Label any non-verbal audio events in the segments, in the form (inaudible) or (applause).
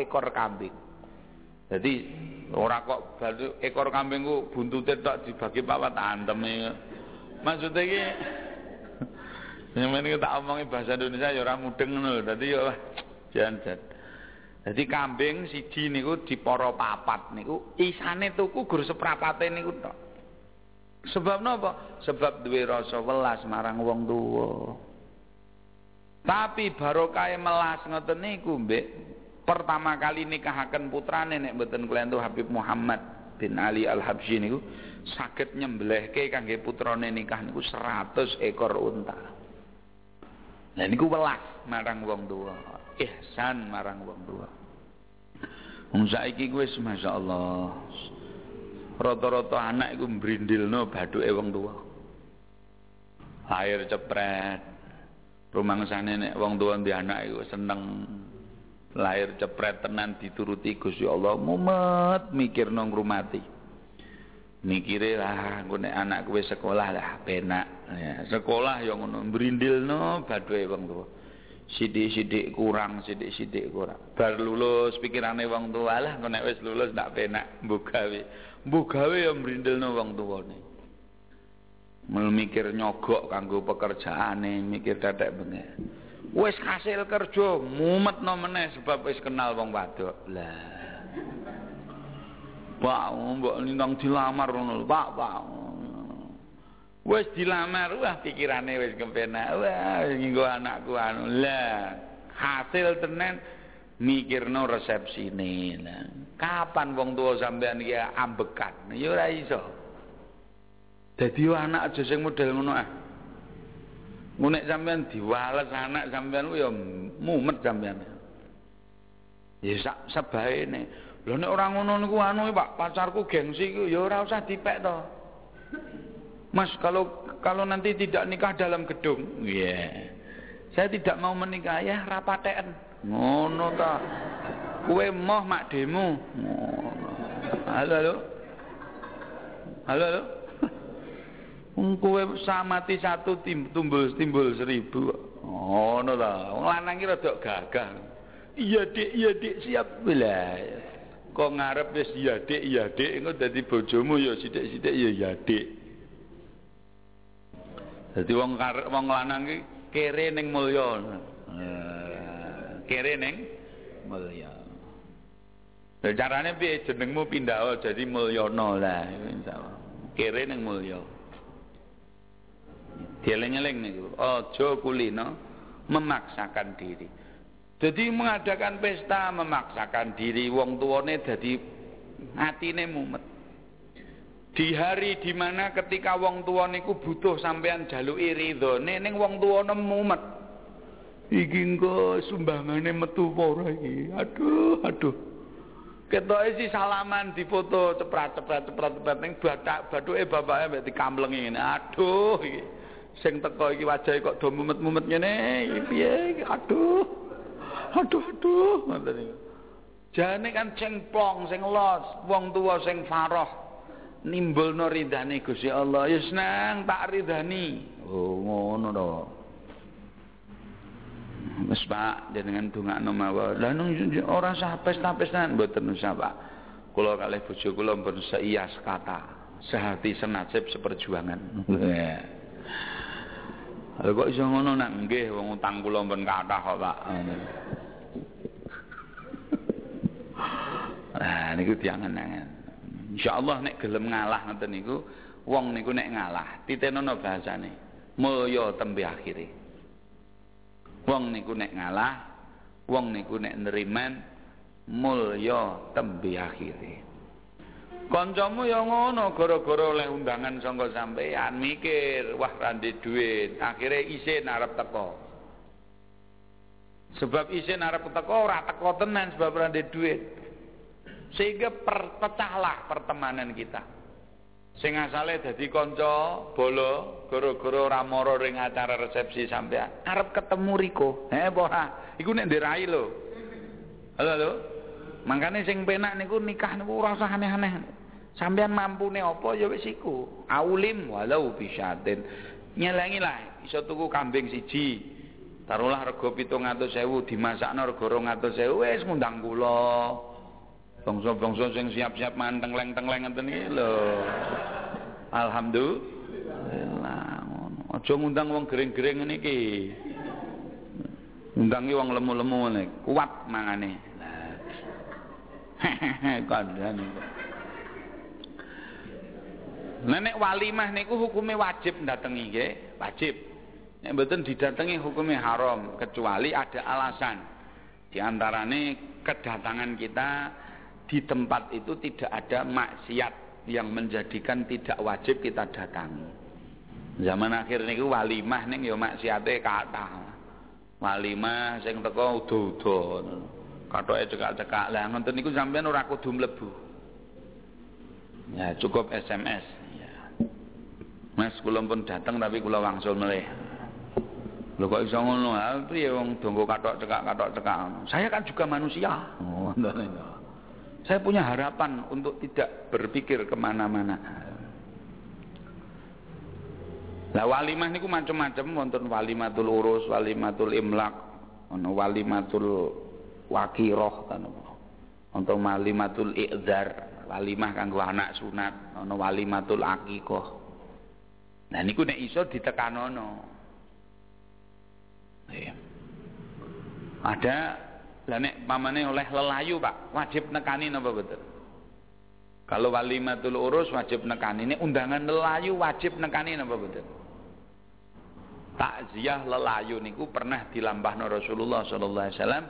ekor kambing. Jadi ora kok ekor kambing ku buntute tok dibagi papat anteme. Maksudnya iki (laughs) ini tak omongi bahasa Indonesia ya ora mudeng ngono Dadi ya jan-jan. Dadi kambing siji niku dipara papat niku isane tuku gur seprapate niku tok. Sebab napa? Sebab duwe rasa welas marang wong tuwa. Tapi barokah melas ngoten niku mbek pertama kali nikahaken putrane nek mboten kelentu Habib Muhammad bin Ali Al-Habsyi niku saged nyembelihke kangge putrane nikah niku 100 ekor unta. Lah niku welas marang wong tuwa, ihsan marang wong tuwa. Wong saiki kuwi masyaallah. Rata-rata anak iku mbrindilno bathuke wong tuwa. Lahir cepret, rumangsane nek wong tuwa ndek anak iku seneng lahir cepret tenan dituruti Gusti Allah mumet mikir nang rumati mikire lah engko nek anak kowe sekolah lah penak. Ya sekolah ya ngono brindilno badhe wong tuwa. Sithik-sithik kurang sithik-sithik kurang. Bar lulus pikirane wong tuwa lah engko nek wis lulus ndak penak mbok gawe. Mbok gawe ya brindilno wong tuwane. Mikir nyogok kanggo pekerjaane mikir dadak bengi wis hasil kerja mumetno meneh sebab wis kenal wong wadok lah. Pak mbok nang dilamar ngono Pak Pak. Wis dilamar wah pikirane wis kepenak wah nggo anakku anu. Lah hasil tenan mikirno resepsine. Lah kapan wong tua sampean iki ambekan ya ora iso. Dadi anak aja sing model ngono ah. Nek sampean diwales anak sampean ku ya mumet sampean. Ya sak sebaene. Lho nek ora ngono niku anu Pak, pacarku gengsi ku ya ora usah dipek to. Mas kalau kalau nanti tidak nikah dalam gedung, iya. Yeah. Saya tidak mau menikah ya rapaten. Ngono ta. Kowe moh mak demo. Ngono. Halo halo. Halo halo. Kowe samati satu timbul timbul seribu. Ngono ta wong lanang ki rada gagah. Iya dik iya dik siap. Lah kok ngarep wis iya dik iya dik engko dadi bojomu ya sithik-sithik ya ya dik. Dadi wong wong lanang ki kere ning mulya. Kere ning mulya. Lah carane piye jenengmu pindah jadi Mulyana lah insyaallah. Kere ning mulya. Dieling-eling niku, aja kulino memaksakan diri. Jadi mengadakan pesta memaksakan diri wong tuane dadi atine mumet. Di hari di mana ketika wong tua niku butuh sampean jaluki ridhone ning wong tuane mumet. Iki engko sumbangane metu apa iki? Aduh, aduh. Ketoke si salaman difoto ceprat-ceprat ceprat-ceprat ning bathak bathuke bapake mbek dikamlengi ngene. Aduh iki sing teko iki wajahe kok do mumet-mumet ngene? Iki piye? Aduh. Aduh aduh. Ngoten niku jane kan cengplong sing los wong tuwa sing faroh. Nimbulno ridane Gusti Allah. Ya seneng tak ridani oh ngono to. Wis Pak jenengan dongakno mawon. Lah nung ora sah pesta-pestaan mboten usah Pak. Kula kalih bojo kula pun seias kata, sehati senasib seperjuangan. Lha kok iso ngono nak nggih wong utang kula mben kathah kok, Pak. (laughs) Nah niku diangen-angen. Insyaallah nek gelem ngalah ngoten niku, wong niku nek ngalah, titenono bahasane. Mulya tembe akhire. Wong niku nek ngalah, wong niku nek neriman mulya tembe akhire. Kancamu ya ngono gara-gara oleh undangan saka sampean mikir, wah randi duit, akhirnya isin arep teko. Sebab isin arep teko ora teko tenan sebab randi duit. Sehingga perpecahlah pertemanan kita. Sing asale dadi kanca bolo gara-gara ora mara ring acara resepsi sampean. Arep ketemu Riko. Heh ora? Iku nek ndirai lho. Halo halo. Makanya sing penak niku nikah niku ora usah aneh-aneh. Sampean mampune apa ya wis iku. Aulim walau bisyatin. Nyelengi lah iso tuku kambing siji. Taruhlah rego 700.000 dimasakno rego 200.000 wis ngundang kula. Bangsa-bangsa sing siap-siap manteng leng-tengleng ngeten iki lho. Alhamdulillah ngono. Aja ngundang wong gering-gering ngene iki. Undangi wong lemu-lemu ngene, kuat mangane. (laughs) Kandhane kok. Nenek walimah niku hukume wajib ndatengi nggih, wajib. Nek mboten didatangi hukumnya haram kecuali ada alasan. Di antarane kedatangan kita di tempat itu tidak ada maksiat yang menjadikan tidak wajib kita datangi. Zaman akhir niku walimah ning ya maksiate kathah. Walimah sing teko udo-udo. Kathoke cekak-cekak. Lah ngoten niku sampean ora kudu mlebu. Ya cukup SMS. Ya. Mas kula pun datang tapi kula wangsul meleh. Lho kok iso ngono? Ha piye wong donggo kathok cekak kathok cekak. Saya kan juga manusia. Oh, Saya punya harapan untuk tidak berpikir ke mana-mana. Lah walimah niku macam-macam wonten walimatul urus, walimatul imlak, ono walimatul wakiroh kan Untuk walimatul i'dzar, walimah kanggo anak sunat, ono walimatul akikoh. Nah niku nek iso ditekanono. Ada lah nek pamane oleh lelayu Pak, wajib nekani napa betul? Kalau walimatul urus wajib nekani, ini undangan lelayu wajib nekani napa betul? Takziah lelayu niku pernah dilambahno Rasulullah sallallahu alaihi wasallam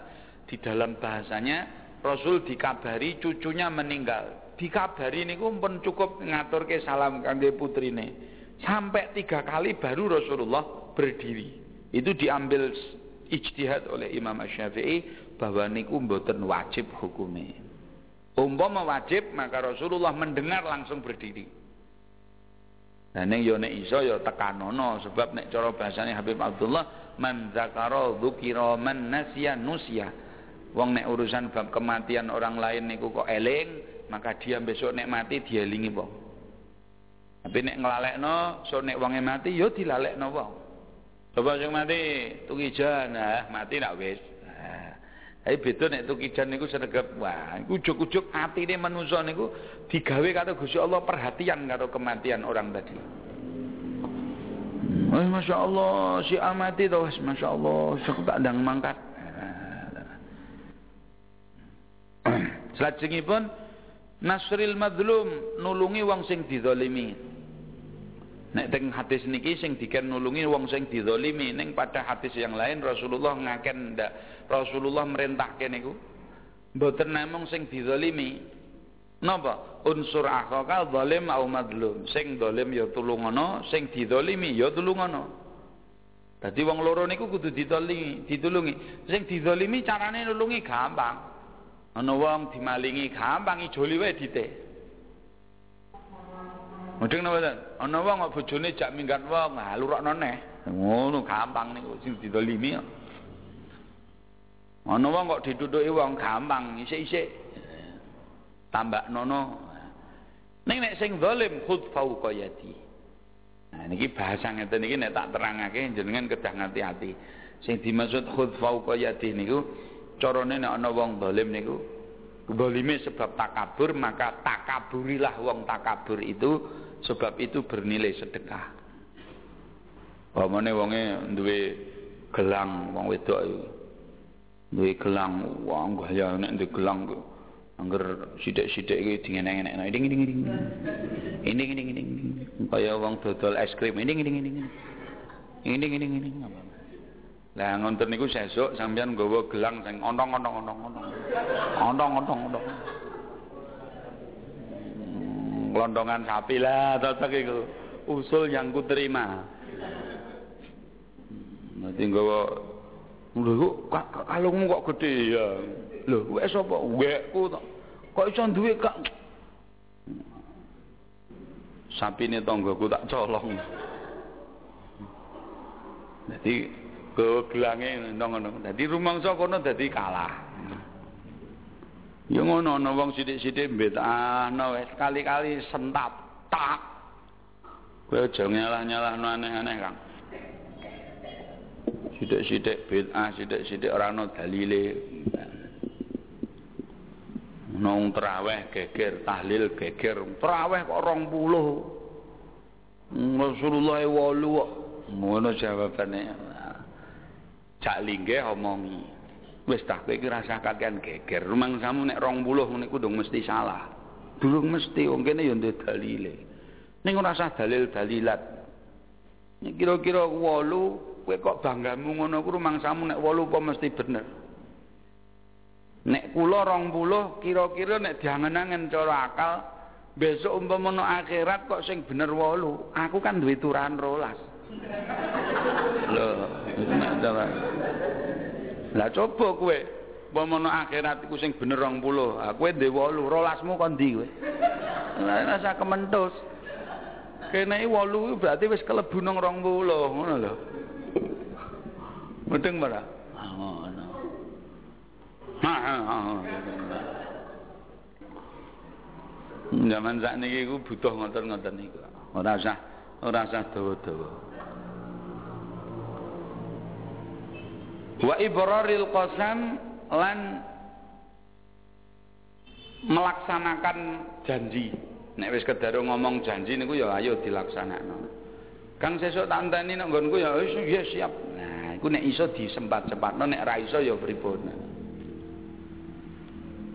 di dalam bahasanya Rasul dikabari cucunya meninggal. Dikabari niku pun cukup ngaturke salam kangge putrine. Sampai tiga kali baru Rasulullah berdiri. Itu diambil ijtihad oleh Imam Syafi'i bahwa niku mboten wajib hukumnya. Umpama wajib maka Rasulullah mendengar langsung berdiri. Nah ning yo nek iso yo tekanono sebab nek cara bahasane Habib Abdullah man zakara dzukira man nasya nusya. Wong nek urusan bab kematian orang lain niku kok eling, maka dia besok nek mati dielingi wong. Tapi nek nglalekno, so nek wonge mati yo dilalekno wong. Coba sing mati tukijan, nah mati nak wis. Tapi beda nek tukijan niku senegep wah, ujuk-ujuk atine manusa niku digawe karo Gusti Allah perhatian karo kematian orang tadi. Oh, Masya Allah, si amati toh, Masya Allah, aku tak ndang mangkat. pun Nasril madlum nulungi wong sing dizalimi. Nek teng hadis niki sing diken nulungi wong sing dizalimi ning pada hadis yang lain Rasulullah ngaken ndak? Rasulullah merintahke niku mboten namung sing dizalimi napa? Unsur akhaka zalim au madlum sing zalim ya tulungono sing dizalimi ya tulungono Dadi wong loro niku kudu ditolongi ditulungi. Sing dizalimi carane nulungi gampang. Ana wong dimalingi gampang ijoli wae ditek Mudeng napa ten? Ana wong kok bojone jak minggat wong, ah lurokno neh. Ngono gampang niku sing didolimi kok. Ana wong kok ditutuki wong gampang, isik-isik. Tambah nono. Ning nek sing zalim khud fauqa yadi. Nah niki bahasa ngeten iki nek tak terangake jenengan kedah ngati-ati. Sing dimaksud khud fauqa yadi niku carane nek ana wong zalim niku Zalime sebab takabur maka takaburilah wong takabur itu sebab itu bernilai sedekah. Pamane wonge duwe gelang wong wedok iku. Duwe gelang wong gaya nek duwe gelang angger sithik-sithik iki dingenek-enek ding ding ding ini ini ini kaya wong dodol es krim. Ini ini ini ini. Ini ini lah ngonten niku sesuk sampeyan nggawa gelang sing ontong-ontong-ontong ontong ontong-ontong-ontong Londongan sapi lah cocok itu usul yang ku terima nanti nggawa lho kalungmu kok gede ya? Lho wek sapa? Wekku to. Kok iso duwe kak sapine tanggaku tak colong. Dadi go gelange ngono dadi rumangsa kono dadi kalah Ya ngono ana wong sithik-sithik mbetano wis kali-kali sentap tak. Kowe aja nyalah-nyalahno aneh-aneh, Kang. Sithik-sithik bid'ah, sithik-sithik ora ana dalile. Nong terawih geger, tahlil geger, terawih kok 20. Rasulullah 8 kok. Ngono jawabane. Cak linggih omongi. Wis tak kowe iki rasa kakean geger. Rumangsamu nek 20 niku dong mesti salah. Durung mesti wong kene ya ndek dalile. Ning ora usah dalil-dalilat. Nek kira-kira 8 kowe kok banggamu ngono ku rumangsamu nek 8 apa mesti bener. Nek kula 20 kira-kira nek diangen-angen cara akal besok umpama akhirat kok sing bener 8, aku kan duwe turan rolas. Coba. Lah coba kowe umpama akhirat iku sing bener 20, ah kowe ndek 8, rolasmu kon ndi kowe? Lah rasa kementus. Kene 8 berarti wis kelebu nang 20 ngono lho. Mudeng ora? Ah ngono. Ha ha ha. Zaman sakniki iku butuh ngoten-ngoten niku. Ora usah ora usah dawa-dawa. Wa ibraril qasam lan melaksanakan janji. Nek wis kedaro ngomong janji niku ya ayo dilaksanakno. Kang sesuk tak enteni nek nggonku ya wis ya siap. Nah iku nek iso disempat-sempatno nek ra iso ya pripun?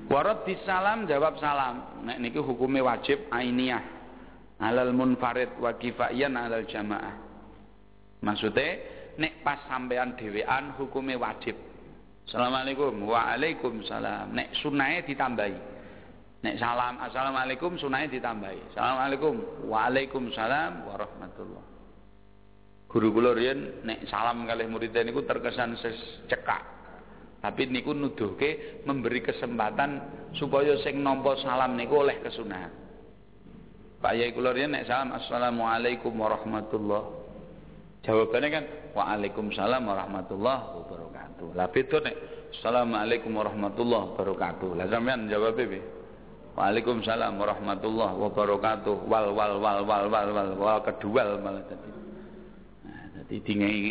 Warad salam jawab salam. Nek niki hukume wajib ainiyah. Alal munfarid wa kifayan alal jamaah. Maksudnya nek pas sampean dhewean hukume wajib. Assalamualaikum. Waalaikumsalam. Nek sunahe ditambahi. Nek salam assalamualaikum sunahe ditambahi. Assalamualaikum. Waalaikumsalam warahmatullah. Guru kula riyen nek salam kalih murid niku terkesan cekak. Tapi niku nuduhke memberi kesempatan supaya sing nampa salam niku oleh kesunahan. Pak Yai kula riyen nek salam assalamualaikum warahmatullah Jawabannya kan Waalaikumsalam warahmatullahi wabarakatuh. Lah beda nek Assalamualaikum warahmatullahi wabarakatuh. Lah sampean jawab piye? Waalaikumsalam warahmatullahi wabarakatuh. Wal wal wal wal wal wal wal kedua malah tadi. Nah, jadi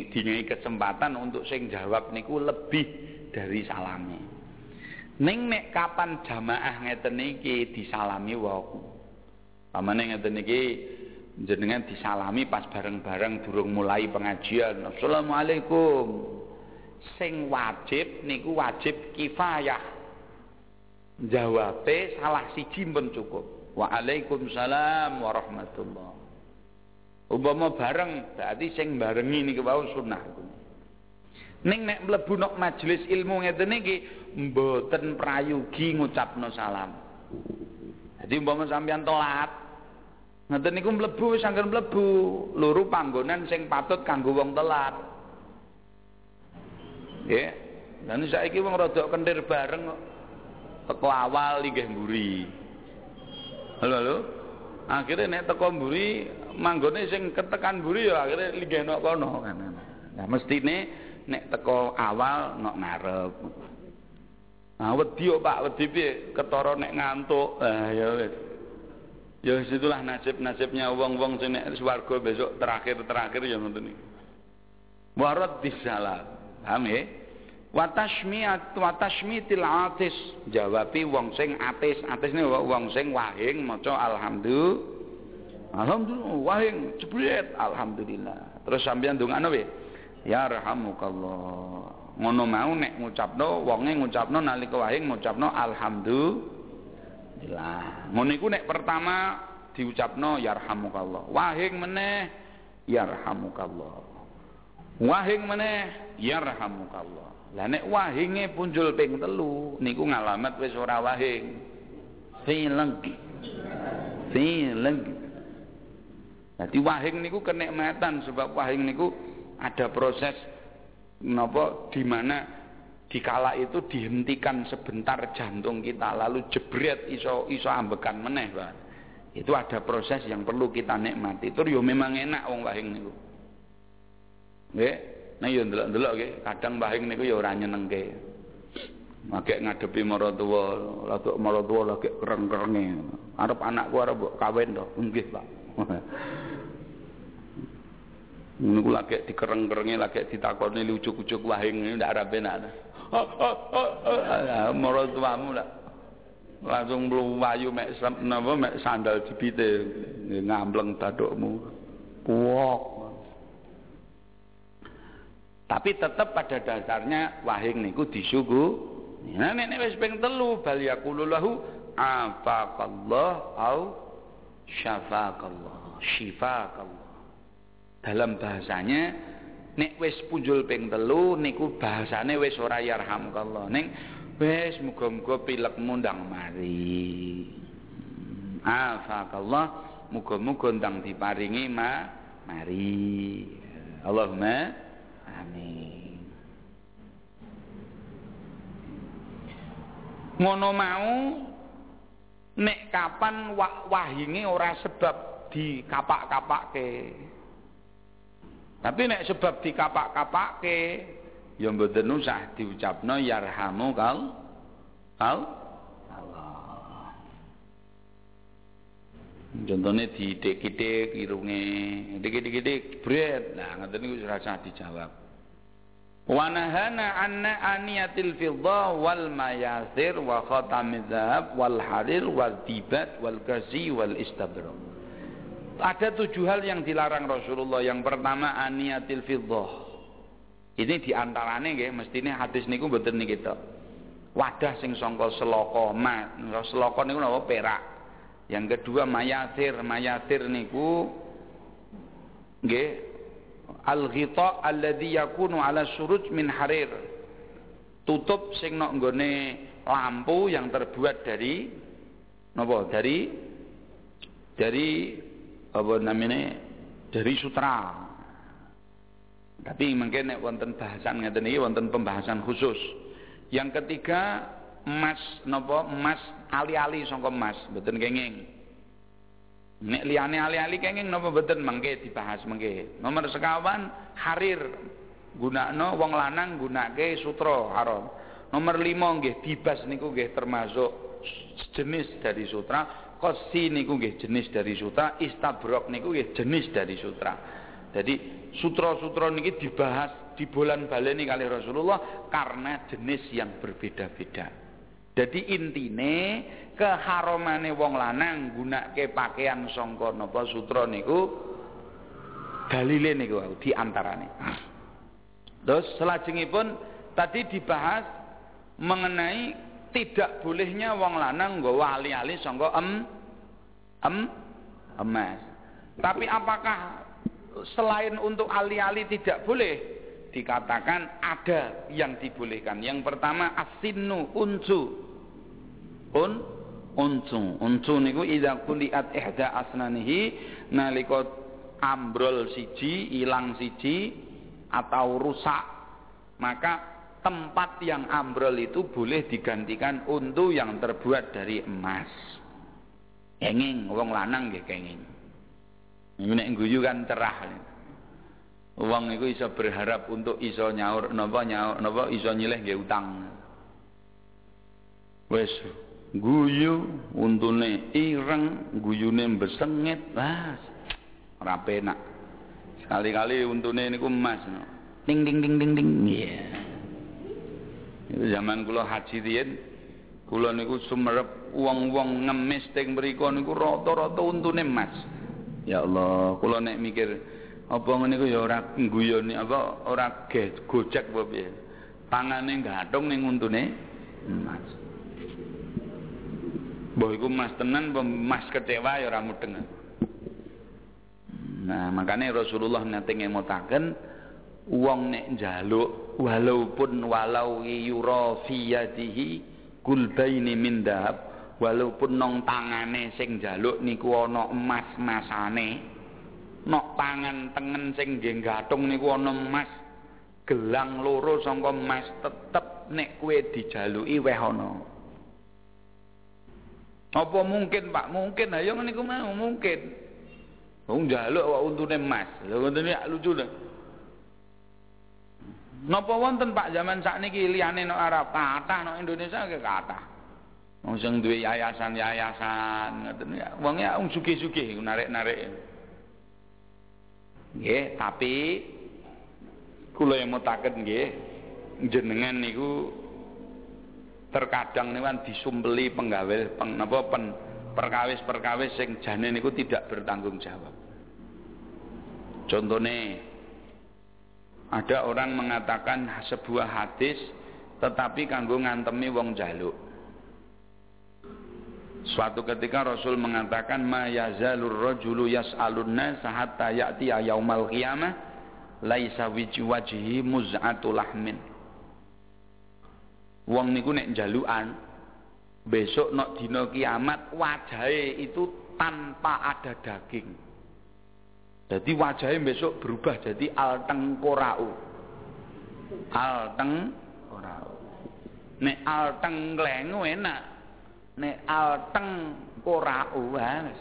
dingai kesempatan untuk sing jawab niku lebih dari salami. Ning nek kapan jamaah ngeten iki disalami wae. Pamane ngeten iki jenengan disalami pas bareng-bareng durung mulai pengajian. Assalamualaikum. Sing wajib niku wajib kifayah. Jawabe salah siji pun cukup. Waalaikumsalam warahmatullah. Umpama bareng berarti sing barengi niku wau sunnah. Ning nek mlebu nok majelis ilmu ngeten iki mboten prayogi ngucapno salam. Jadi umpama sampean telat Ngoten niku mlebu wis anggen mlebu, loro panggonan sing patut kanggo wong telat. Nggih. Lan saiki wong rada kentir bareng kok. Teko awal linggih mburi. Halo halo. Akhirnya nek teko mburi manggone sing ketekan mburi ya akhirnya linggih nok kono. Nah mestine nek teko awal nok ngarep. Nah wedi Pak, wedi piye? Ketara nek ngantuk. Ah ya wis. Ya situlah nasib-nasibnya wong-wong sing nek besok terakhir-terakhir ya ngoten iki. Warad disalam. Paham ya? Wa tashmiyat wa tashmitil atis jawabi wong sing atis. Atis ini wong sing wahing maca alhamdulillah. Alhamdulillah wahing jebret alhamdulillah. Terus sampeyan ndongakno piye? Ya rahamukallah. Ngono mau nek ngucapno wonge ngucapno nalika wahing ngucapno alhamdulillah Lah, ngono iku nek pertama diucapno yarhamukallah. Wahing meneh yarhamukallah. Wahing meneh yarhamukallah. Lah nek wahinge punjul ping telu niku ngalamat wis ora wahing. Fileng. Fileng. Dadi wahing niku kenikmatan sebab wahing niku ada proses napa di mana dikala itu dihentikan sebentar jantung kita lalu jebret iso iso ambekan meneh Pak. Itu ada proses yang perlu kita nikmati. Itu yo memang enak wong wahing niku. Nggih, nah yo ndelok-ndelok nggih, kadang wahing niku yo ora nyenengke. Make ngadepi maratuwa, rada maratuwa lagi kereng-kerenge. Arep anakku arep kawin to. Nggih, Pak. (laughs) Niku lagi dikereng-kerengi lagi ditakoni lucu-lucu wahing ndak arep enak. Moro tuamu lah. Langsung mlayu mek napa mek sandal jepite ngambleng bathukmu. Puok. Tapi tetap pada dasarnya wahing niku disugu. Nah nek wis ping telu bal yaqulu lahu afaqallah au syafakallah syifakallah dalam bahasanya nek wis punjul ping telu niku bahasane wis ora yarhamkallah ning wis muga-muga pilekmu ndang mari. Afakallah muga-muga ndang diparingi ma mari. Allahumma amin. Ngono mau nek kapan wah wahinge ora sebab dikapak-kapake tapi nek sebab dikapak-kapake ya mboten usah diucapno yarhamu kal kal Allah. Contohnya di dik-dik irunge dik-dik bret. Nah ngoten niku ora usah dijawab. Wa nahana anna aniyatil fidda wal mayasir wa khatamid dhahab wal harir wal tibat wal gazi wal istabrak ada tujuh hal yang dilarang Rasulullah. Yang pertama aniyatil fidda ini di antaranya nggih mestine hadis niku mboten niki tok. Wadah sing sangka seloko mas seloko niku napa? Perak. Yang kedua mayasir mayasir niku nggih al-ghita alladhi yakunu ala suruj min harir. Tutup sing nok nggone lampu yang terbuat dari napa? Dari dari apa namanya dari sutra. Tapi mungkin nek wonten bahasan ngeten iki wonten pembahasan khusus. Yang ketiga emas napa? Emas ali-ali sangka emas mboten kenging. Nek liyane ali-ali kenging napa mboten? Mangke dibahas mangke. Nomor sekawan harir. Gunakno wong lanang gunake sutra haram. Nomor lima nggih dibas niku nggih termasuk jenis dari sutra. Kosi niku nggih jenis dari sutra, istabrok niku nggih jenis dari sutra. Jadi sutra-sutra niki dibahas di bulan baleni kali Rasulullah karena jenis yang berbeda-beda. Jadi intine keharomane wong lanang gunake pakaian sangka napa sutra niku dalile niku di antarane. Terus selajengipun tadi dibahas mengenai tidak bolehnya wong lanang nggawa ali-ali sangka em em emas. Tapi apakah selain untuk ali-ali tidak boleh? Dikatakan ada yang dibolehkan. Yang pertama asinu uncu. Un uncu uncu niku idza kuliat ihda asnanihi nalika ambrol siji ilang siji atau rusak maka tempat yang ambrol itu boleh digantikan untu yang terbuat dari emas. Kenging wong lanang nggih kenging. Nek guyu kan cerah. Wong iku iso berharap untuk iso nyaur napa nyaur napa iso nyilih nggih utang. Wis guyu untune ireng guyune besengit wah ora penak. Sekali-kali untune niku emas no. ding ding ding ding ding. Iya zaman kula haji riyen kula niku sumerep wong-wong ngemis teng mriku niku rata-rata untune emas. Ya Allah kula nek mikir apa ngene iku ya ora guyone apa ora gojek apa piye? Tangane gathong ning untune emas. Mbah iku mas tenan mas kecewa ya ora mudeng. Nah, makanya Rasulullah nate ngemutaken wong nek njaluk walaupun walau yura fi yadihi kulbaini min dahab walaupun nong tangane sing njaluk niku ana emas-masane nok tangan tengen sing nggih gathung niku ana emas gelang loro saka emas tetep nek kowe dijaluki weh ana apa mungkin Pak? Mungkin ayo ngene iku mau mungkin. Wong njaluk kok untune emas. Lha ngoten lucu lho. Napa wonten Pak zaman sakniki liyane no Arab, kathah no Indonesia ke kathah. Wong sing duwe yayasan-yayasan ngoten ya. Wong ya wong sugih-sugih narik-narik. Nggih, tapi kula yang mutaken nggih jenengan niku terkadang niku disumpeli penggawe peng, apa pen, perkawis-perkawis sing jane niku tidak bertanggung jawab. Contohnya ada orang mengatakan sebuah hadis tetapi kanggo ngantemi wong jaluk. Suatu ketika Rasul mengatakan ma yazalur rajulu yas'alun nas hatta ya'ti yaumal qiyamah laisa wajhi muz'atul lahmin. Wong niku nek jalukan besok nok dina kiamat wajahe itu tanpa ada daging. Jadi wajahnya besok berubah jadi al tengkorau. Al tengkorau. Nek al tengklengu enak nek alteng ora uwas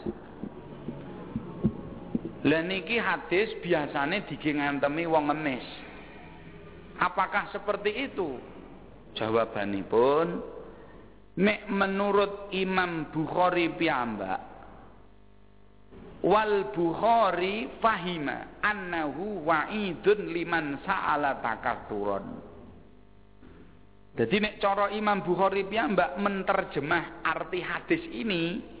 Lah niki hadis biasane digengantemi wong ngemis. Apakah seperti itu? Jawabanipun nek menurut Imam Bukhari piyambak wal Bukhari fahima annahu wa'idun liman sa'ala takatsuran jadi nek cara Imam Bukhari piyambak menterjemah arti hadis ini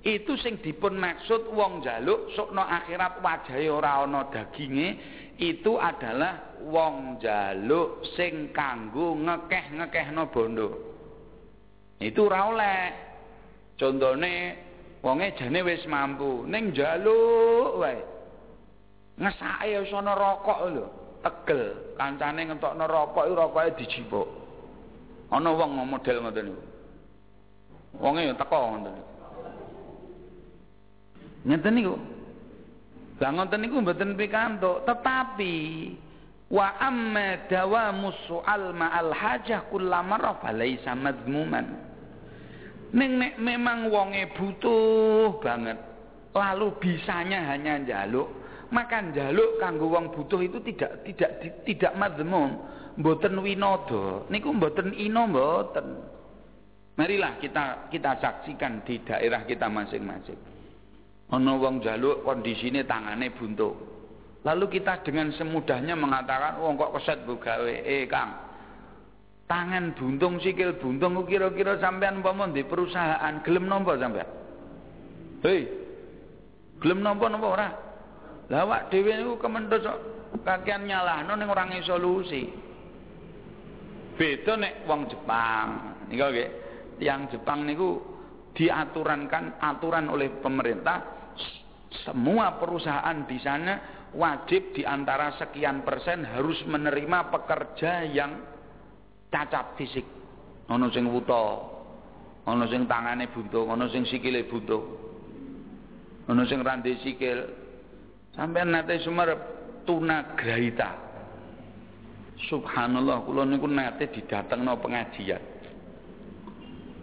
itu sing dipun maksud wong jaluk sukno akhirat wajahe ora ana daginge itu adalah wong jaluk sing kanggo ngekeh-ngekehno bondo. Itu ora oleh. Contone wonge jane wis mampu. Ning jaluk wae. Ngesake wis ana rokok lho, tegel. Kancane ngentokno rokok iku rokoke dijipuk. ana wong model ngoten niku. Wonge ya teko ngoten niku. Ngeten niku? Lah ngoten niku mboten pikantuk. Tetapi wa amma dawamu su'al ma'al hajah kullamara falaisa madmuman ning nek memang wonge butuh banget. Lalu bisanya hanya njaluk. Maka njaluk kanggo wong butuh itu tidak tidak tidak madmum mboten winodo niku mboten ino mboten. Marilah kita kita saksikan di daerah kita masing-masing. Ana wong jaluk kondisine tangane buntu. Lalu kita dengan semudahnya mengatakan wong kok keset bu gawe? Eh Kang tangan buntung sikil buntung kira-kira sampean umpama di perusahaan gelem nampa sampean hei gelem nampa napa ora lah awak dhewe niku kementhus kakean nyalahno ning ora solusi Beda nek wong Jepang. Niku nggih. Tiang Jepang niku diaturankan aturan oleh pemerintah semua perusahaan di sana wajib di antara sekian persen harus menerima pekerja yang cacat fisik. Ono sing wuta, ono sing tangane buntung, ono sing sikile buntung. Ono sing rande sikil. Sampai nate sumerep tuna grahita. Subhanallah kula niku nate didatengno pengajian.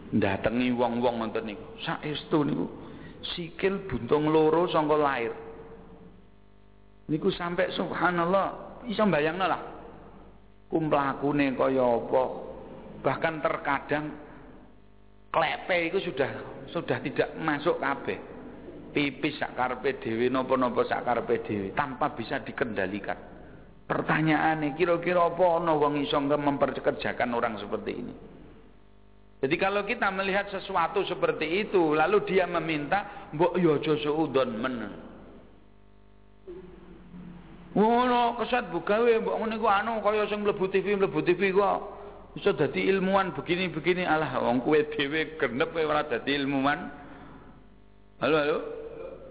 Datengi wong-wong ngoten niku. Saestu niku sikil buntung loro sangka lahir. Niku sampai subhanallah iso bayangno lah. Kumplakune kaya apa. Bahkan terkadang klepe itu sudah sudah tidak masuk kabeh. Pipis sak karepe dhewe napa-napa sak karepe dhewe tanpa bisa dikendalikan. Pertanyaan kira-kira apa ana wong iso memperkerjakan orang seperti ini? Jadi kalau kita melihat sesuatu seperti itu lalu dia meminta mbok yo aja suudon men. Ngono kesat bugawe mbok ngene ku anu kaya sing mlebu TV mlebu TV kok iso dadi ilmuwan begini-begini alah wong kowe dhewe genep kowe ora dadi ilmuwan. Halo halo.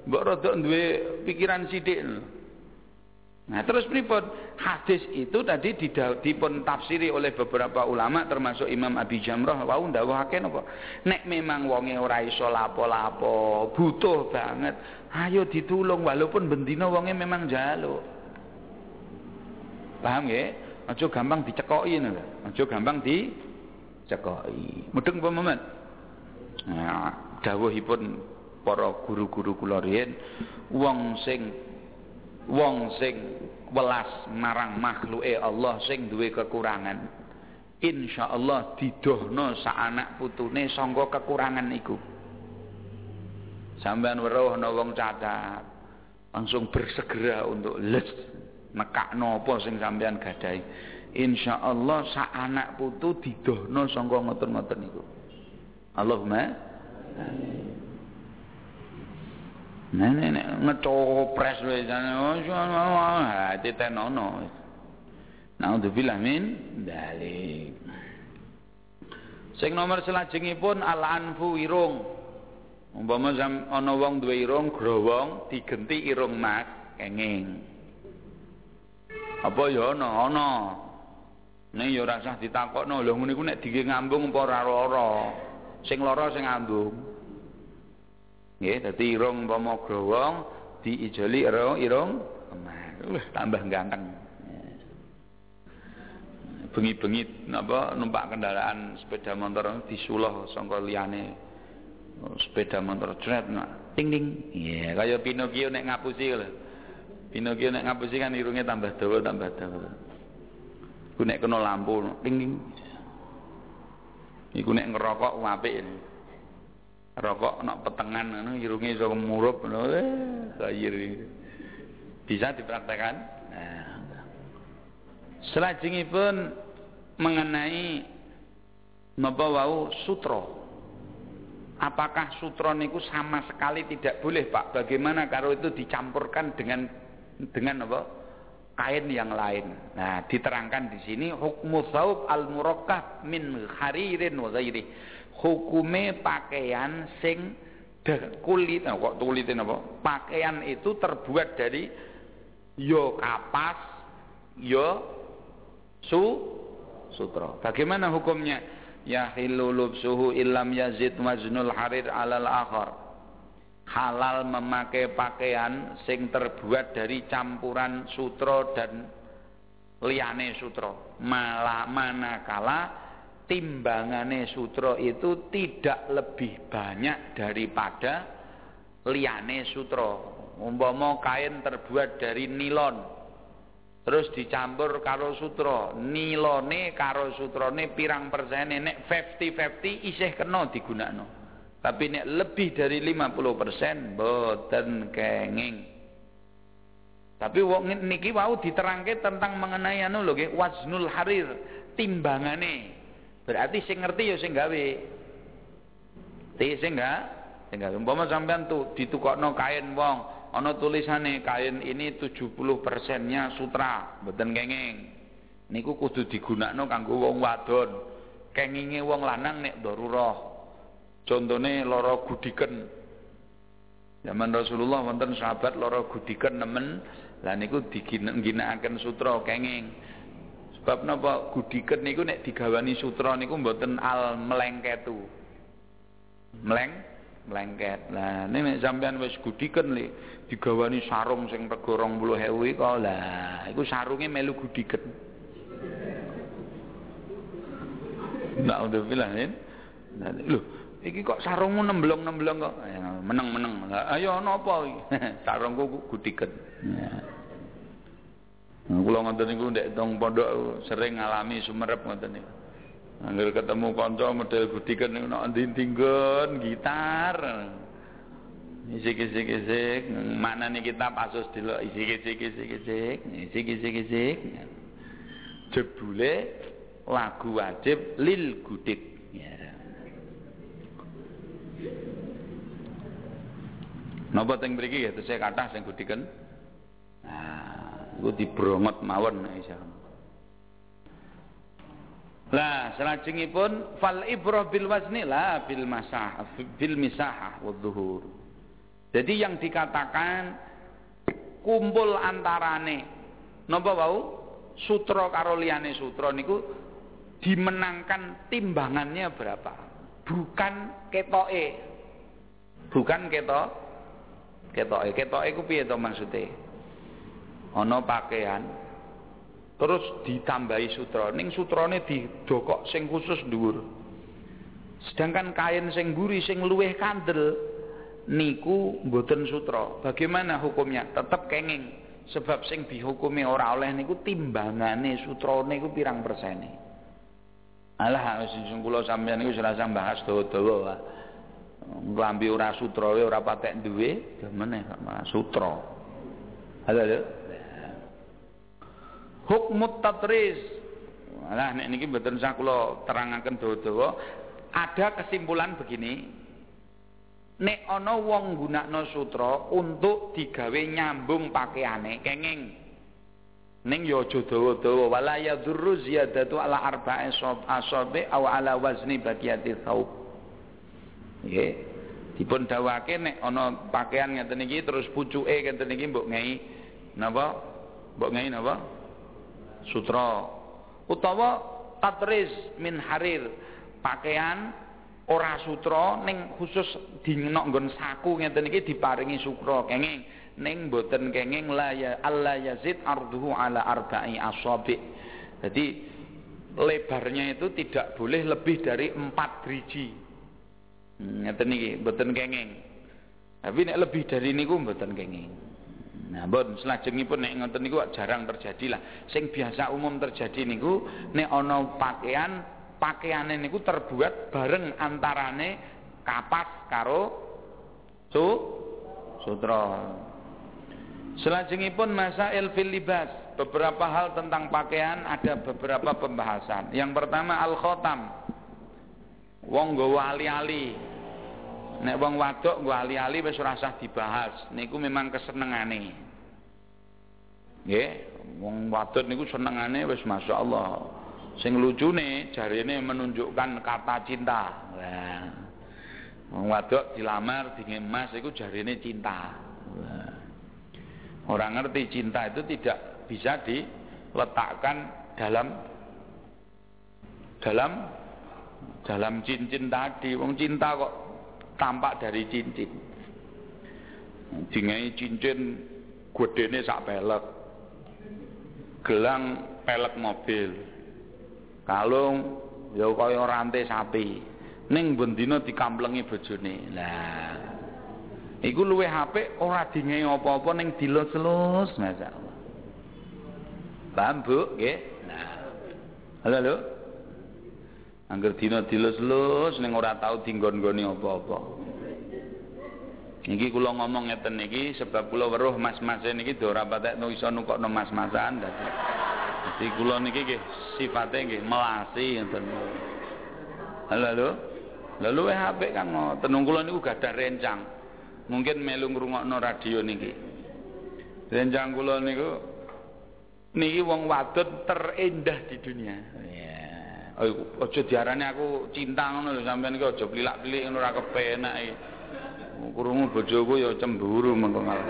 Mbok rada duwe pikiran sithik. Nah terus pripun? Hadis itu tadi dipun tafsiri oleh beberapa ulama termasuk Imam Abi Jamrah wau ndawuhake napa? Nek memang wonge ora iso lapo-lapo, butuh banget, ayo ditulung walaupun bendina wonge memang jaluk. Paham nggih? Aja gampang dicekoki ngono Aja gampang dicekoki. Mudeng apa momen? Nah, dawuhipun para guru-guru kula riyen wong sing wong sing welas marang makhluke Allah sing duwe kekurangan insyaallah didohno sak anak putune sangka kekurangan iku sampean weruh wong cacat langsung bersegera untuk les nekakno apa sing sampean gadahi insyaallah sak anak putu didohno sangka ngoten-ngoten niku Allahumma amin Nah, nek ngecopres wis oh hati tenono. Naudzubillah min dalik. Sing nomor selajengipun al-anfu irung. Umpama ana wong duwe irung growong digenti irung mas kenging. Apa ya ana ana. Ning ya ora usah ditakokno. Lho ngene iku nek dige ngambung apa ora lara. Sing lara sing ngambung. Nggih, dadi irung umpama growong diijoli irung irung tambah ganteng. Bengi-bengi napa numpak kendaraan sepeda motor disuluh sangka liyane. Sepeda motor jret nak ting ting. Iya yeah, kaya Pinocchio nek ngapusi lho Pinocchio nek ngapusi kan irungnya tambah dawa tambah dawa. Ku nek kena lampu ting iku nek ngerokok apik rokok nak petengan ngono irunge iso murup ngono. Eh bisa dipraktekkan nah Selajengipun mengenai napa sutra. Apakah sutra niku sama sekali tidak boleh, Pak? Bagaimana kalau itu dicampurkan dengan dengan apa? kain yang lain. Nah, diterangkan di sini hukmu saub al murakkab min haririn wa ghairi. Hukume pakaian sing kulit, nah, kok tulitin apa? Pakaian itu terbuat dari yo kapas, yo su sutra. Bagaimana hukumnya? Ya hilulub suhu illam yazid waznul harir alal akhar. Halal memakai pakaian sing terbuat dari campuran sutra dan liane sutra. Malah manakala timbangane sutra itu tidak lebih banyak daripada liane sutra. Umpama kain terbuat dari nilon terus dicampur karo sutra nilone karo sutrane pirang persene nek 50-50 isih kena digunakno tapi nek lebih dari 50% boten kenging. Tapi wong niki wau diterangke tentang mengenai anu lho nggih waznul harir timbangane. Berarti sing ngerti ya sing gawe. Ti sing enggak sing gawe. Umpama sampean tuh ditukokno kain wong ana tulisane kain ini 70 persennya sutra mboten kenging. Niku kudu digunakno kanggo wong wadon. Kenginge wong lanang nek darurah contone lara gudiken. Zaman Rasulullah wonten sahabat lara gudiken nemen lah niku diginakaken sutra kenging. Sebab napa? Gudiken niku nek digawani sutra niku mboten al melengketu. Meleng melengket. Lah ini sampean wis gudiken li digawani sarung sing rega 20.000 kok lah iku sarunge melu gudiket Nah, udah bilang ini. Loh, iki kok sarungmu nemblong-nemblong kok. Meneng-meneng. Ayo napa iki? (laughs) Sarungku gudiket. Ya. Nah, kula ngoten niku ndek tong pondok sering ngalami sumerep ngoten niku. Angger ketemu kanca model gudiket niku nek ndinggon gitar. Isik isik isik, mana nih kita pasus dulu isik isik isik isik, isik isik isik. Jebule lagu wajib lil gudik. Ya. Napa teng mriki ya saya kathah sing gudiken. Nah, iku dibrongot mawon insyaallah. Lah salajengipun fal ibrah bil wazni la bil masah bil misahah wa dhuhur. Jadi yang dikatakan kumpul antarane napa wau sutra karo liyane sutra niku dimenangkan timbangannya berapa bukan ketoke bukan ketok ketoke ketoke ku piye to maksude ana pakaian terus ditambahi sutra ning sutrane didokok sing khusus dhuwur sedangkan kain sing guri sing luwih kandel niku mboten sutra. Bagaimana hukumnya? Tetap kenging. Sebab sing dihukumi ora oleh niku timbangane sutrane niku pirang persene. Alah sing kula sampeyan niku serasa bahas dawa-dawa. Nglambi ora sutra ora patek duwe, meneh sama sutra. Halo, halo. Hukmut tatris. Nah, nek niki mboten usah kula terangaken dawa-dawa. Ada kesimpulan begini. Nek ana wong nggunakno sutra untuk digawe nyambung pakaiane kenging. Ning ya aja dawa-dawa wala yadurru ziyadatu ala arba'i asabi aw ala wazni baqiyati thawb. Nggih. Dipun dawake nek ana pakaian ngeten iki terus pucuke ngeten iki mbok ngei napa? Mbok ngei napa? Sutra. Utawa tatris min harir, pakaian ora sutra ning khusus dinok nggon saku ngeten iki diparingi sukra kenging ning boten kenging la ya alla yazid arduhu ala arba'i asabi. Jadi lebarnya itu tidak boleh lebih dari empat driji. Hmm, ngeten iki boten kenging. Tapi nek lebih dari niku boten kenging. Nah, bon selajengipun nek ngoten niku jarang terjadi lah. Sing biasa umum terjadi niku nek ana pakaian pakaiane niku terbuat bareng antarane kapas karo su sutra. Selajengipun masail fil libas, beberapa hal tentang pakaian ada beberapa pembahasan. Yang pertama al khotam. Wong nggawa ali-ali. Nek wong wadok nggawa ali-ali wis ora usah dibahas. Niku memang kesenengane. Nggih, wong wadon niku senengane wis masyaallah. Sing lucune jarine menunjukkan kata cinta. Wong wadok dilamar dingemas iku jarine cinta. Orang ngerti cinta itu tidak bisa diletakkan dalam dalam dalam cincin tadi. Wong cinta kok tampak dari cincin. Dingai cincin gedene sak pelek. Gelang pelek mobil. Kalung ya kaya rantai sapi. Ning bendina dikamplengi bojone. Lah Iku luwih apik ora dingehi apa-apa ning dilus-lus masyaallah. Paham Bu? Nggih. Nah. Halo, halo. Angger dina dilus-lus ning ora tau dinggon-goni apa-apa. Niki kula ngomong ngeten niki sebab kula weruh mas-mas niki do ora patek iso nukokno mas-masan dadi. Dadi kula niki nggih sifate nggih melasi ngeten. Halo, halo. Lalu eh apik kan ngoten kula niku gadah rencang mungkin melu ngrungokno radio niki renjang kula niku niki wong wadon terindah di dunia yeah. Aja diarani aku cinta ngono lho sampean iki aja plilak-plik ngono ora kepenak iki krungu bojoku ya cemburu mengko malah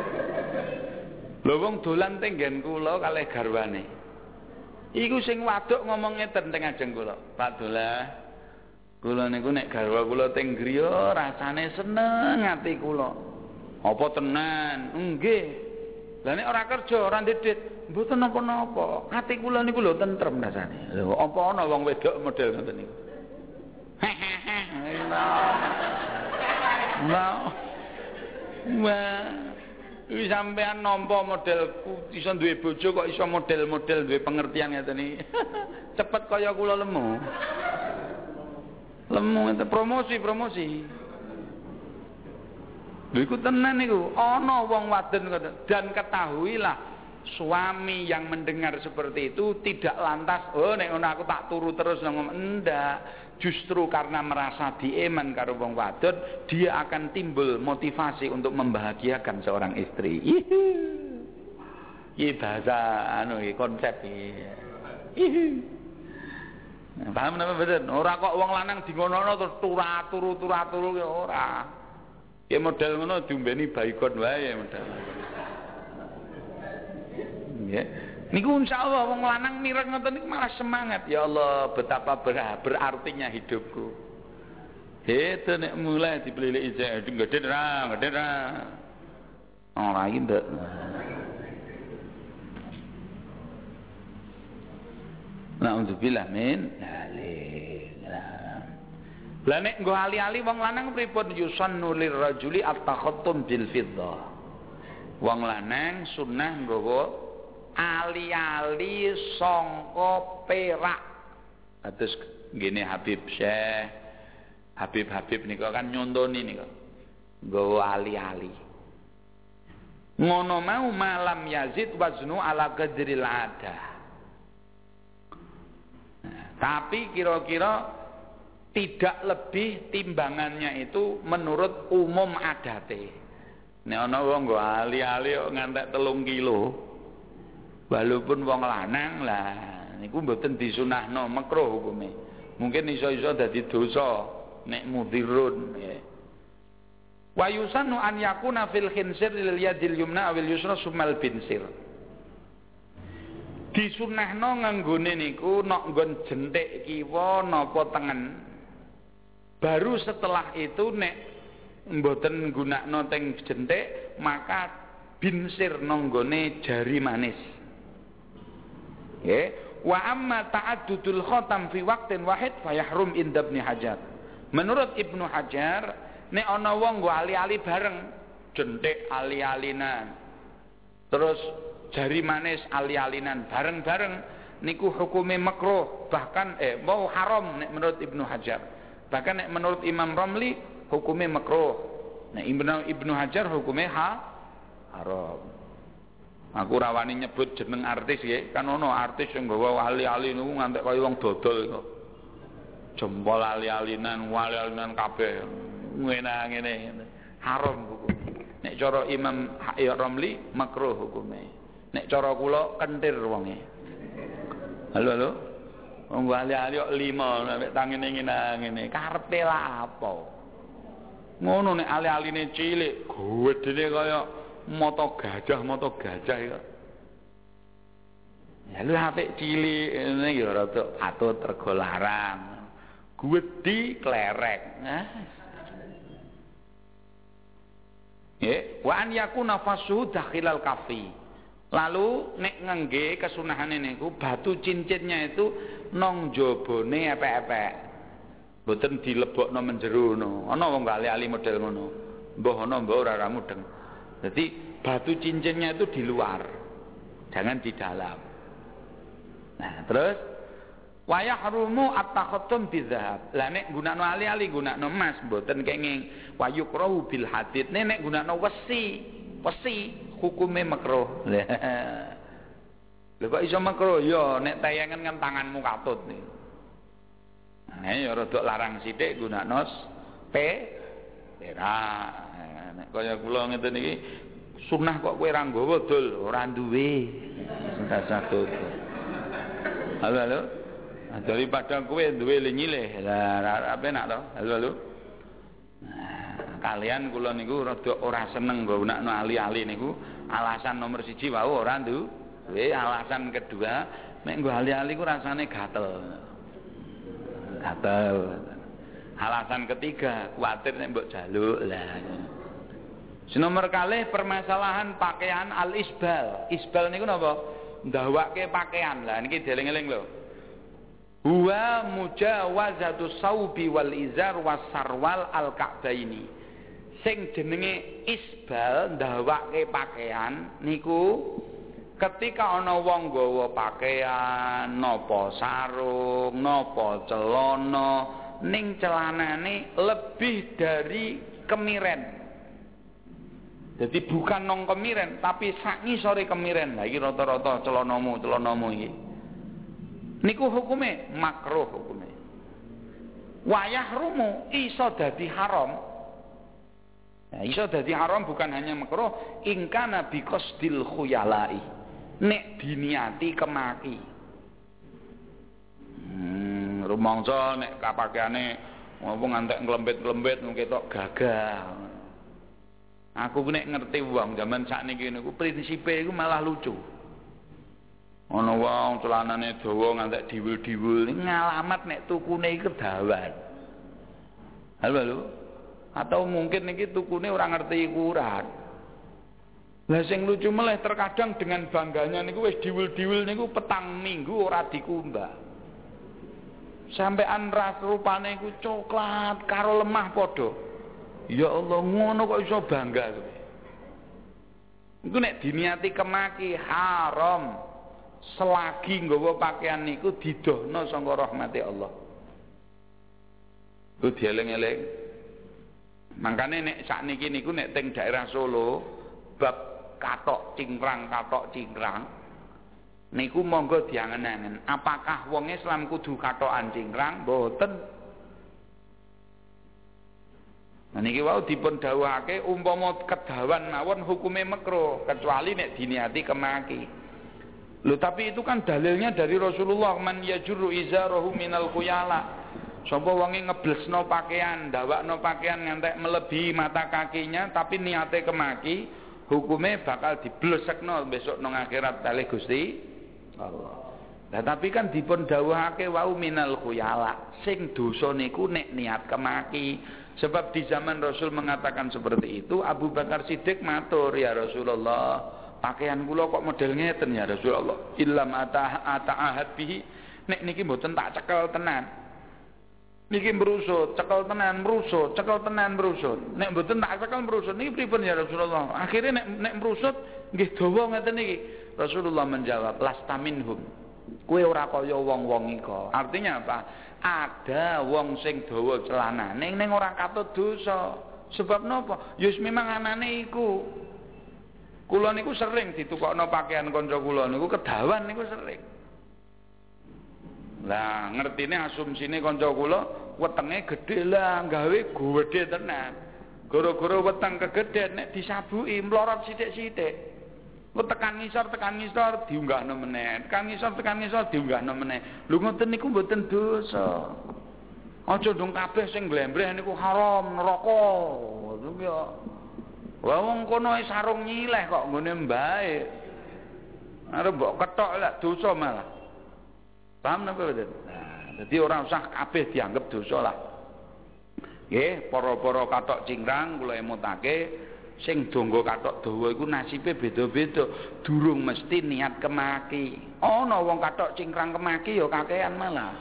lho wong dolan tenggen kula kalih garwane iku sing waduk ngomong ngeten teng ajeng kula Pak Dolah Kula niku nek garwa kula teng griya rasane seneng ati kula. Apa tenan? Nggih. Lah nek ora kerja, ora ndedit, mboten napa-napa. Ati kula niku lho tentrem rasane. Lho apa ana wong wedok model ngoten niku? Nah. Wah. Iki sampean nampa modelku iso duwe bojo kok iso model-model duwe pengertian ngeten iki. Cepet kaya kula lemu. Lemu itu promosi-promosi. Lho iku tenan niku, ana wong wadon dan ketahuilah suami yang mendengar seperti itu tidak lantas oh nek ngono aku tak turu terus. Ngomong enggak justru karena merasa dieman karo wong wadon dia akan timbul motivasi untuk membahagiakan seorang istri. Iki bahasa anu konsep iki. Paham napa mboten? Ora kok wong lanang dingonono terus turu turu-turu ya ora. Ya model ngono diombeni baikon wae model. Nggih. Niku insyaallah wong lanang mireng ngoten niku malah semangat. Ya Allah, betapa ber berartinya hidupku. Itu nek mulai dipelilik ijek, gede ra, gede ra. Ora iki ndak. Nauzubillah min dzalik. Lah nek nggo ali-ali wong lanang pripun yusannu lirrajuli at-takhattum bil fiddah. Wong lanang sunah nggawa ali-ali sangka perak. Kados ngene Habib Syekh Habib-habib nika kan nyontoni nika. Nggawa ali-ali. ngono mau malam yazid waznu ala qadril ada nah, tapi kira-kira tidak lebih timbangannya itu menurut umum adate nek ana wong nggo ali-ali kok ngantek telung kilo walaupun wong lanang lah niku mboten disunahno makruh hukume mungkin iso-iso dadi dosa nek mudirun ya. Wa yusannu an yakuna fil khinsir lil yadil yumna awil yusra sumal binsir. Disunahno nganggone niku nok nggon jentik kiwa napa tengen. Baru setelah itu nek mboten gunakno teng jentik maka binsir nonggone jari manis. Ya, wa amma ta'addudul khatam fi waqtin wahid fayahrum inda Ibnu Hajar. Menurut Ibnu Hajar Nek ana wong nggo ali-ali bareng, jentik ali-alinan. Terus jari manis ali-alinan bareng-bareng niku hukume makruh, bahkan eh mau haram nek menurut Ibnu Hajar. Bahkan menurut Imam Romli hukume makruh. Nek Ibnu Ibnu Hajar hukume ha haram. Aku rawani nyebut jeneng artis ya, kan ono artis yang gawa ali-ali niku ngantek kaya wong dodol kok. Jempol ali-alinan, ali-alinan kabeh. Ngene ngene haram hukum. Nek cara Imam Ramli makruh hukume nek cara kula kentir wonge. Halo halo wong ahli-ahli kok lima nek tangene ngene ngene karepe apa ngono nek ali-aline cilik gedene kaya mata gajah mata gajah ya Ya lu apik cilik ngene ya rada atut rego larang. Gwedi klerek. Nah, Ya, wa an yakuna fasuhu dakhilal kafi. Lalu nek ngengge kesunahane niku batu cincinnya itu nong jobone epek-epek. Mboten dilebokno menjero ngono. Ana wong ali-ali model ngono. Mbah ana mbah ora ora mudeng. Jadi batu cincinnya itu di luar. Jangan di dalam. Nah, terus wa yahrumu at-takhattum bidzahab. Lah nek gunakno ali-ali gunakno emas mboten kenging wa yukrahu bil hadid. Nek gunakno wesi, wesi hukume makruh. (laughs) Lha kok iso makruh? Ya nek tayangan kan tanganmu katut nih. Nah, ya rada larang sithik gunakno P perak. Nek kaya kula ngeten iki sunah kok kowe ra nggawa dul, ora duwe. Satu. Halo halo. Nah, daripada kue duwe nyileh lah apa nak to halo halo nah, kalian kula niku rada ora seneng nggo nakno ahli-ahli niku alasan nomor siji wau ora duwe alasan kedua nek nggo ahli-ahli ku rasane gatel gatel alasan ketiga kuatir nek mbok jaluk lah Nomor kalih permasalahan pakaian al isbal. Isbal niku napa? Ndawake pakaian. Lah niki dieling-eling lho huwa mujawazatu saubi wal izar was sarwal al ka'baini sing jenenge isbal ndawake pakaian niku ketika ana wong nggawa pakaian napa sarung napa celana ning celanane lebih dari kemiren. Jadi bukan nong kemiren tapi sak ngisore kemiren. Lha iki rata-rata celanamu celanamu niku hukume? Makruh hukume. Wayah rumu iso dadi haram. Nah, iso dadi haram bukan hanya makruh. Ingkana biqasdil khuyalai nek diniati kemaki. Hmm, rumangsa nek kapakeane ngopo ngantek nglembet-nglembet ketok gagah aku nek ngerti wong zaman sakniki niku prinsipe iku malah lucu. Ana wong celanane dawa ngantek diwul-diwul ngalamat nek tukune iki kedawan. Halo halo. Atau mungkin niki tukune ora ngerti ukuran lah sing lucu meleh terkadang dengan bangganya niku wis diwul-diwul niku petang minggu ora dikumbah sampean ras rupane iku coklat karo lemah padha ya Allah ngono kok iso bangga iku nek diniati kemaki haram selagi nggawa pakaian niku didohno sangka rahmati Allah. Ku dieling-eling. Mangkane nek sakniki niku nek teng daerah Solo bab katok cingkrang katok cingkrang niku monggo diangen-angen apakah wong Islam kudu katokan cingkrang mboten Nah niki wau dipun dawuhake umpama kedawan mawon hukume makruh kecuali nek diniati kemaki. Lho tapi itu kan dalilnya dari Rasulullah man yajurru izarahu minal khuyala. Sapa wonge ngeblesno pakaian, ndawakno pakaian ngantek melebihi mata kakinya tapi niate kemaki, hukume bakal diblesekno besok nang akhirat kali Gusti Allah. Nah, tapi kan dipun dawuhake wau minal khuyala. Sing dosa niku nek niat kemaki. Sebab di zaman Rasul mengatakan seperti itu, Abu Bakar Siddiq matur, "Ya Rasulullah, pakaian kula kok model ngeten ya Rasulullah. Illam ata ahad bihi, nek niki mboten tak cekel tenan." Niki merusut, cekel tenan merusut, cekel tenan merusut. Nek mboten tak cekel merusut niki pripun ya Rasulullah? Akhirnya nek nek merusut nggih dawa ngeten niki. Rasulullah menjawab, "Lastaminhum." Kue ora kaya wong-wong iko. Artinya apa? ada wong sing dawa celanane ning ora katut dosa. Sebab napa? Ya memang anane iku. Kula niku sering ditukokno pakaian kanca kula niku kedawan niku sering. Lah ngertine asumsine kanca kula wetenge gedhe lah gawe gedhe tenan. Gara-gara weteng kegedhen nek disabuki mlorot sithik-sithik. Tekan ngisor tekan ngisor diunggahno meneh. Tekan ngisor tekan ngisor diunggahno meneh. Lho ngoten niku mboten dosa. Aja dong kabeh sing glembreh niku haram neraka. Ya. Wah wong kono sarung nyileh kok nggone mbae. Arep mbok ketok lek dosa malah. Paham napa mboten? Nah, dadi ora usah kabeh dianggap dosa lah. Nggih, para-para katok cingkrang kula emutake sing donggo katok dawa iku nasibe beda-beda. Durung mesti niat kemaki. Ana wong katok cingkrang kemaki ya kakean malah.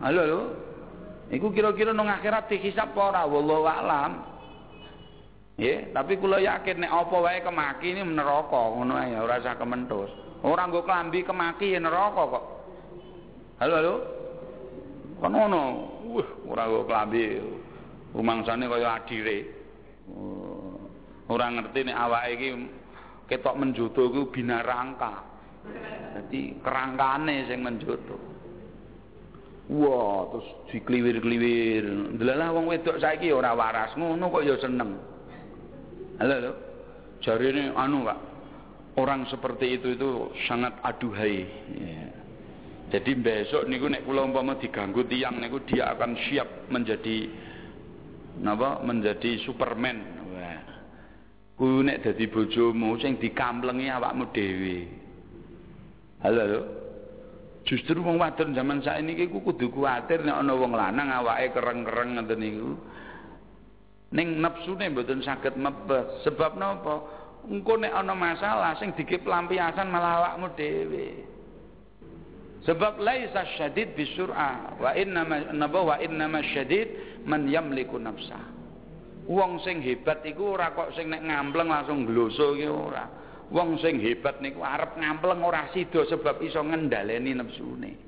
Halo lho. Iku kira-kira nang akhirat dihisab apa ora? Wallahu alam. Ya tapi kula yakin nek apa wae kemaki ini neraka ngono ae ora usah kementus. Ora nggo klambi kemaki ya neraka kok halo halo kan ngono wah ora nggo klambi rumangsane kaya adire. Orang ngerti nih awak iki ketok menjoto iku binarangka. Jadi kerangkane sing menjoto. Wah, terus dikliwir-kliwir. Delalah wong wedok saiki ora waras ngono kok ya seneng. Halo, halo. Jarine anu, Pak. Orang seperti itu itu sangat aduhai. Ya. Jadi besok niku nek kula umpama diganggu tiang niku dia akan siap menjadi napa? Menjadi Superman Kuwi nek dadi bojomu sing dikamplengi awakmu dhewe. Halo lho. Justru wong wadon zaman saiki ku kudu kuwatir nek ana wong lanang awake kereng-kereng ngoten niku. Ning nepsune mboten saged mebet. Sebab napa? Engko nek ana masalah sing dikip lampiasan malah awakmu dhewe. Sebab laisa syadid bisur'ah wa inna ma wa inna syadid man yamliku nafsah. Wong sing hebat iku ora kok sing nek langsung gloso iki ora. Wong sing hebat niku arep ngampleng ora sida sebab iso ngendhaleni nepsune.